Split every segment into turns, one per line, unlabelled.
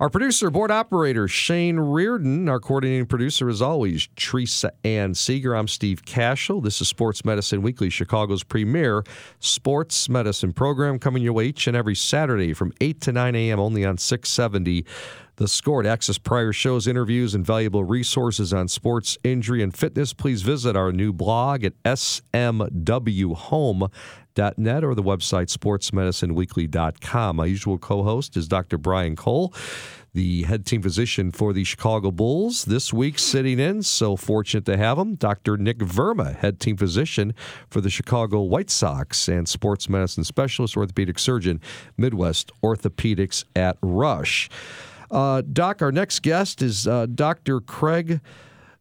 Our producer, board operator, Shane Reardon. Our coordinating producer, as always, Teresa Ann Seeger. I'm Steve Kashul. This is Sports Medicine Weekly, Chicago's premier sports medicine program, coming your way each and every Saturday from 8 to 9 a.m. only on 670 the score to access prior shows, interviews, and valuable resources on sports, injury, and fitness. Please visit our new blog at smwhome.net or the website sportsmedicineweekly.com. My usual co host is Dr. Brian Cole the head team physician for the Chicago Bulls. This week, sitting in, so fortunate to have him, Dr. Nick Verma, head team physician for the Chicago White Sox and sports medicine specialist, orthopedic surgeon, Midwest Orthopedics at Rush. Uh, Doc, our next guest is uh, Dr. Craig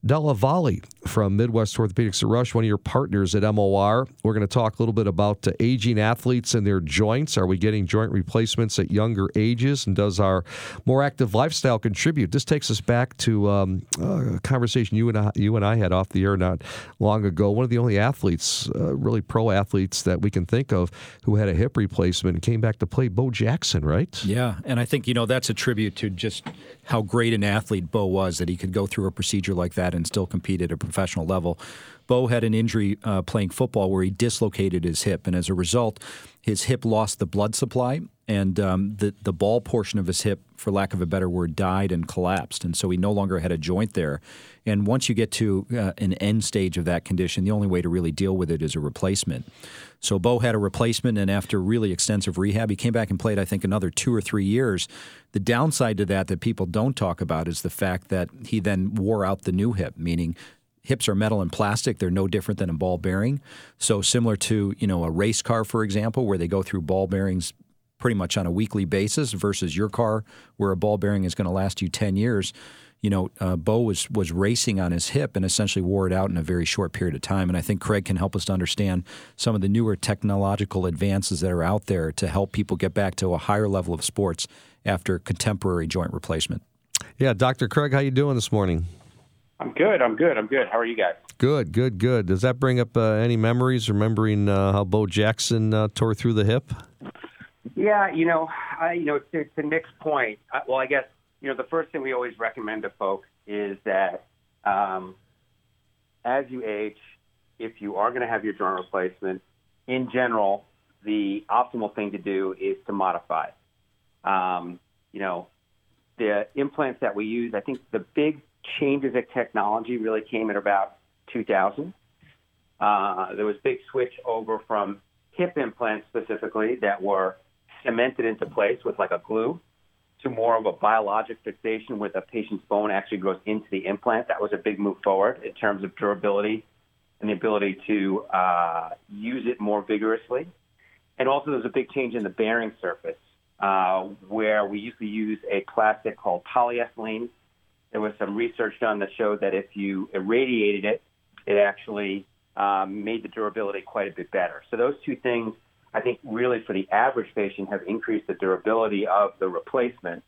Della Valle from Midwest Orthopedics at Rush, one of your partners at MOR. We're going to talk a little bit about uh, aging athletes and their joints. Are we getting joint replacements at younger ages? And does our more active lifestyle contribute? This takes us back to um, a conversation you and, I, you and I had off the air not long ago. One of the only athletes, uh, really pro athletes that we can think of, who had a hip replacement and came back to play, Bo Jackson, right?
Yeah, and I think, you know, that's a tribute to just how great an athlete Bo was that he could go through a procedure like that and still compete at a professional level. Bo had an injury uh, playing football where he dislocated his hip, and as a result, his hip lost the blood supply, and um, the the ball portion of his hip, for lack of a better word, died and collapsed, and so he no longer had a joint there. And once you get to uh, an end stage of that condition, the only way to really deal with it is a replacement. So Bo had a replacement, and after really extensive rehab, he came back and played, I think, another two or three years. The downside to that that people don't talk about is the fact that he then wore out the new hip, meaning hips are metal and plastic. They're no different than a ball bearing. So similar to you know a race car, for example, where they go through ball bearings pretty much on a weekly basis versus your car, where a ball bearing is going to last you ten years. You know, uh, Bo was was racing on his hip and essentially wore it out in a very short period of time. And I think Craig can help us to understand some of the newer technological advances that are out there to help people get back to a higher level of sports after contemporary joint replacement.
Yeah, Dr. Craig, how you doing this morning?
I'm good. I'm good. I'm good. How are you guys?
Good, good, good. Does that bring up uh, any memories, remembering uh, how Bo Jackson uh, tore through the hip?
Yeah, you know, I, you know, to, to Nick's point. I, well, I guess you know the first thing we always recommend to folks is that um, as you age, if you are going to have your joint replacement, in general, the optimal thing to do is to modify. Um, you know, the implants that we use, I think the big changes in technology really came at about 2000. Uh, there was a big switch over from hip implants specifically that were cemented into place with like a glue to more of a biologic fixation where the patient's bone actually goes into the implant. That was a big move forward in terms of durability and the ability to uh, use it more vigorously. And also, there's a big change in the bearing surface uh, where we used to use a plastic called polyethylene there was some research done that showed that if you irradiated it, it actually um, made the durability quite a bit better. So those two things, I think, really for the average patient have increased the durability of the replacement.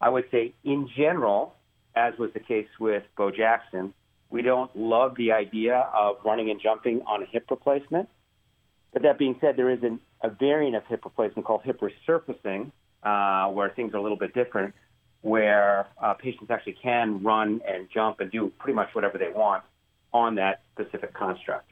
I would say, in general, as was the case with Bo Jackson, we don't love the idea of running and jumping on a hip replacement. But that being said, there is an, a variant of hip replacement called hip resurfacing, uh, where things are a little bit different, where uh, patients actually can run and jump and do pretty much whatever they want on that specific construct.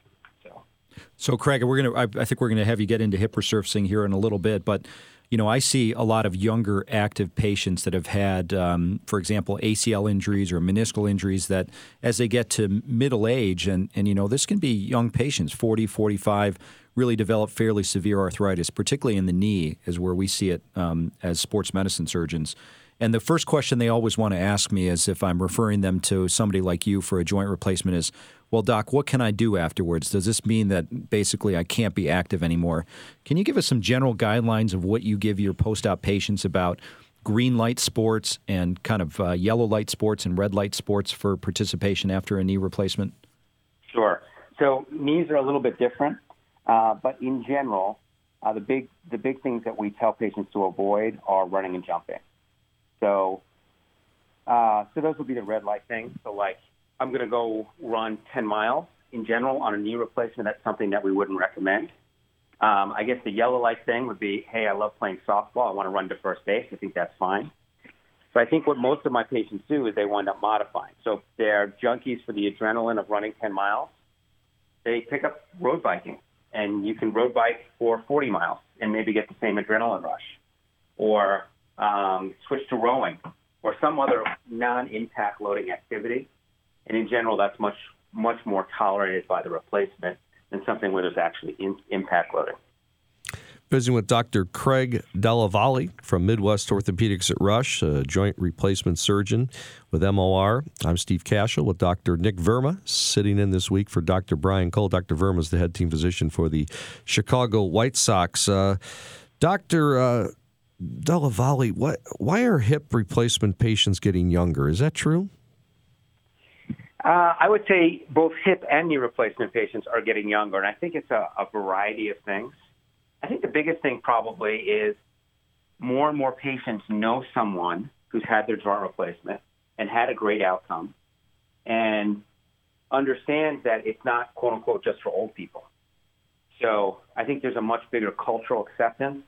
So,
Craig, we're gonna. I, I think we're gonna have you get into hip resurfacing here in a little bit, but you know, I see a lot of younger active patients that have had, um, for example, ACL injuries or meniscal injuries that as they get to middle age, and, and, you know, this can be young patients, 40, 45, really develop fairly severe arthritis, particularly in the knee, is where we see it um, as sports medicine surgeons. And the first question they always want to ask me is if I'm referring them to somebody like you for a joint replacement is, well, doc, what can I do afterwards? Does this mean that basically I can't be active anymore? Can you give us some general guidelines of what you give your post op patients about green light sports and kind of uh, yellow light sports and red light sports for participation after a knee replacement?
Sure. So knees are a little bit different, uh, but in general, uh, the big the big things that we tell patients to avoid are running and jumping. So, uh, so those would be the red light things. So, like, I'm going to go run 10 miles in general on a knee replacement. That's something that we wouldn't recommend. Um, I guess the yellow light thing would be, hey, I love playing softball. I want to run to first base. I think that's fine. So I think what most of my patients do is they wind up modifying. So if they're junkies for the adrenaline of running 10 miles, they pick up road biking, and you can road bike for 40 miles and maybe get the same adrenaline rush, or um, switch to rowing, or some other non-impact loading activity. And in general, that's much much more tolerated by the replacement than something where there's actually in, impact loading.
Visiting with Dr. Craig Della Valle from Midwest Orthopedics at Rush, a joint replacement surgeon with MOR. I'm Steve Kashul with Dr. Nick Verma, sitting in this week for Dr. Brian Cole. Dr. Verma is the head team physician for the Chicago White Sox. Uh, Dr. Uh, Della Valle, what, why are hip replacement patients getting younger? Is that true?
Uh, I would say both hip and knee replacement patients are getting younger, and I think it's a, a variety of things. I think the biggest thing probably is more and more patients know someone who's had their joint replacement and had a great outcome and understands that it's not quote unquote just for old people. So I think there's a much bigger cultural acceptance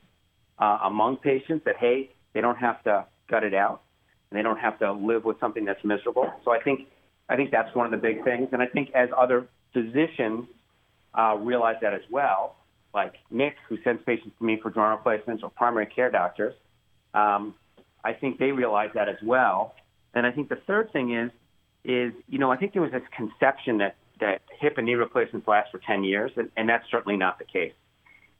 uh, among patients that, hey, they don't have to gut it out and they don't have to live with something that's miserable. So I think I think that's one of the big things. And I think as other physicians uh, realize that as well, like Nick, who sends patients to me for joint replacements, or primary care doctors, um, I think they realize that as well. And I think the third thing is, is you know, I think there was this conception that that hip and knee replacements last for 10 years, and, and that's certainly not the case.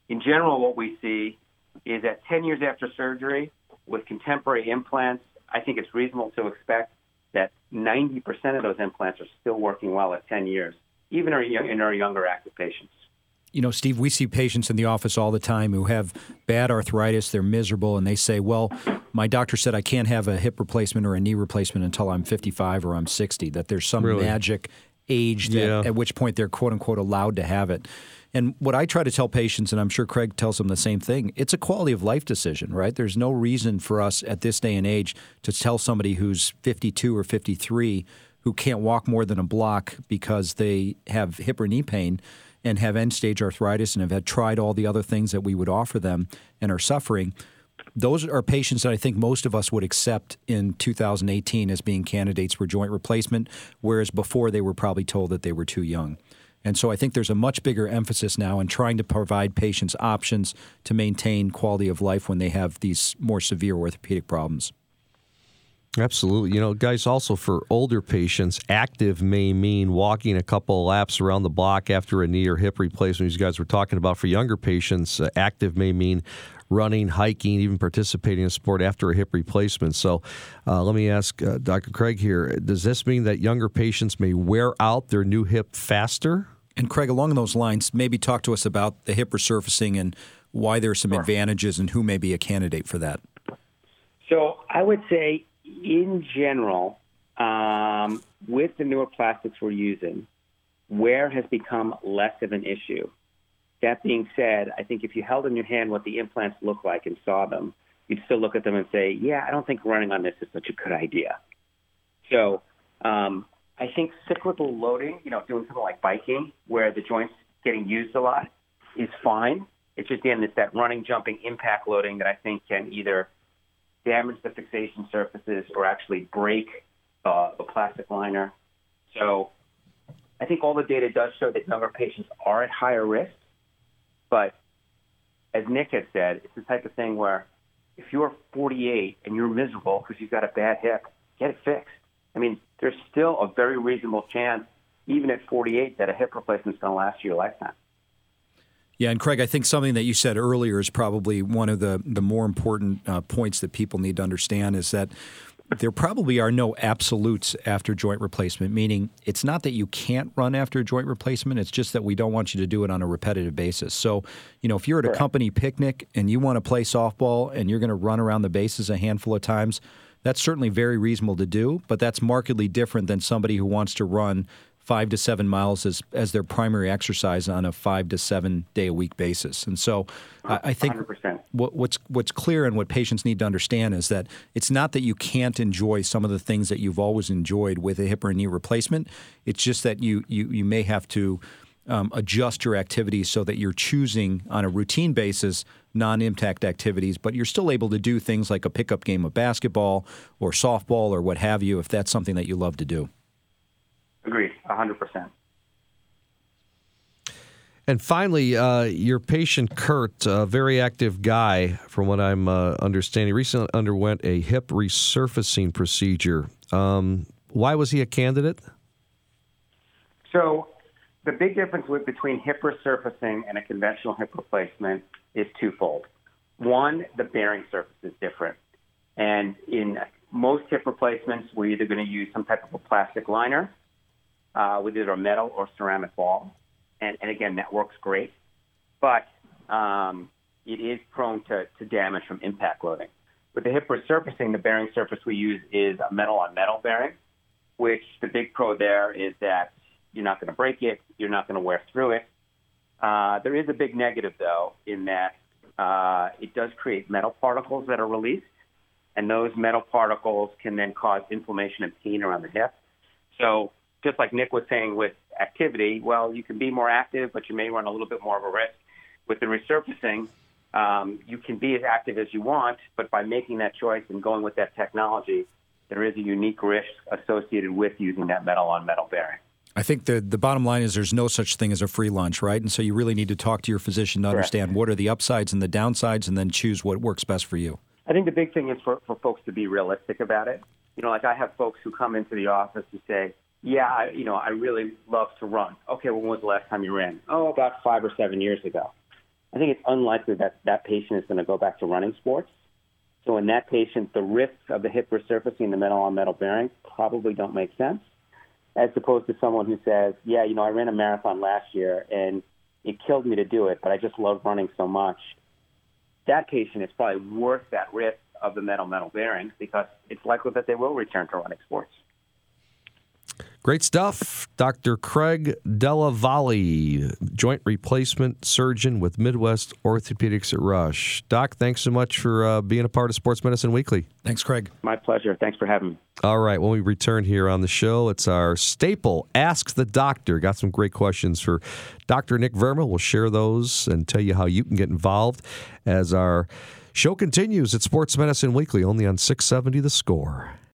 In general, what we see is that 10 years after surgery, with contemporary implants, I think it's reasonable to expect that 90% of those implants are still working well at 10 years, even in our younger active patients.
You know, Steve, we see patients in the office all the time who have bad arthritis, they're miserable, and they say, Well, my doctor said I can't have a hip replacement or a knee replacement until I'm 55 or I'm 60, that there's some really? magic age that, yeah. at which point they're quote unquote allowed to have it. And what I try to tell patients, and I'm sure Craig tells them the same thing, it's a quality of life decision, right? There's no reason for us at this day and age to tell somebody who's 52 or 53 who can't walk more than a block because they have hip or knee pain and have end stage arthritis and have had tried all the other things that we would offer them and are suffering. Those are patients that I think most of us would accept in 2018 as being candidates for joint replacement, whereas before they were probably told that they were too young. And so I think there's a much bigger emphasis now in trying to provide patients options to maintain quality of life when they have these more severe orthopedic problems.
Absolutely. You know, guys, also for older patients, active may mean walking a couple laps around the block after a knee or hip replacement. You guys were talking about, for younger patients, uh, active may mean running, hiking, even participating in sport after a hip replacement. So uh, let me ask uh, Dr. Craig here does this mean that younger patients may wear out their new hip faster?
And Craig, along those lines, maybe talk to us about the hip resurfacing and why there are some sure. advantages and who may be a candidate for that.
So I would say, in general, um, with the newer plastics we're using, wear has become less of an issue. That being said, I think if you held in your hand what the implants look like and saw them, you'd still look at them and say, yeah, I don't think running on this is such a good idea. So um, I think cyclical loading, you know, doing something like biking where the joints getting used a lot is fine. It's just again, it's that running, jumping, impact loading that I think can either damage the fixation surfaces or actually break uh, the plastic liner. So I think all the data does show that younger patients are at higher risk. But as Nick had said, it's the type of thing where if you're 48 and you're miserable because you've got a bad hip, get it fixed. I mean, there's still a very reasonable chance, even at 48, that a hip replacement is going to last you a lifetime.
Yeah, and Craig, I think something that you said earlier is probably one of the the more important uh, points that people need to understand is that there probably are no absolutes after joint replacement, meaning it's not that you can't run after a joint replacement, it's just that we don't want you to do it on a repetitive basis. So, you know, if you're at a company picnic and you want to play softball and you're going to run around the bases a handful of times, that's certainly very reasonable to do, but that's markedly different than somebody who wants to run five to seven miles as, as their primary exercise on a five to seven day a week basis. And so I, I think what, what's what's clear and what patients need to understand is that it's not that you can't enjoy some of the things that you've always enjoyed with a hip or knee replacement. It's just that you you, you may have to um, adjust your activities so that you're choosing on a routine basis non impact activities, but you're still able to do things like a pickup game of basketball or softball or what have you if that's something that you love to do.
Agreed, 100%.
And finally, uh, your patient Kurt, a very active guy, from what I'm uh, understanding, recently underwent a hip resurfacing procedure. Um, why was he a candidate?
So, the big difference with, between hip resurfacing and a conventional hip replacement is twofold. One, the bearing surface is different. And in most hip replacements, we're either going to use some type of a plastic liner uh, with either a metal or ceramic ball and, and again, that works great, but um, it is prone to, to damage from impact loading. With the hip resurfacing, the bearing surface we use is a metal on metal bearing, which the big pro there is that you're not going to break it, you're not going to wear through it. Uh, there is a big negative, though, in that uh, it does create metal particles that are released, and those metal particles can then cause inflammation and pain around the hip. So just like Nick was saying with activity, well, you can be more active, but you may run a little bit more of a risk. With the resurfacing, um, you can be as active as you want, but by making that choice and going with that technology, there is a unique risk associated with using that metal on metal bearing.
I think the the bottom line is there's no such thing as a free lunch, right? And so you really need to talk to your physician to Correct. understand what are the upsides and the downsides, and then choose what works best for you.
I think the big thing is for, for folks to be realistic about it. You know, like I have folks who come into the office and say, yeah, I, you know, I really love to run. Okay, well, when was the last time you ran? Oh, about five or seven years ago. I think it's unlikely that that patient is going to go back to running sports. So in that patient, the risks of the hip resurfacing, the metal on metal bearing, probably don't make sense, as opposed to someone who says, yeah, you know, I ran a marathon last year and it killed me to do it, but I just love running so much. That patient is probably worth that risk of the metal metal bearings because it's likely that they will return to running sports.
Great stuff. Dr. Craig Della Valle, joint replacement surgeon with Midwest Orthopedics at Rush. Doc, thanks so much for uh, being a part of Sports Medicine Weekly.
Thanks, Craig.
My pleasure. Thanks for having me.
All right. When we return here on the show, it's our staple Ask the Doctor. Got some great questions for Dr. Nick Verma. We'll share those and tell you how you can get involved as our show continues at Sports Medicine Weekly, only on 670 The Score.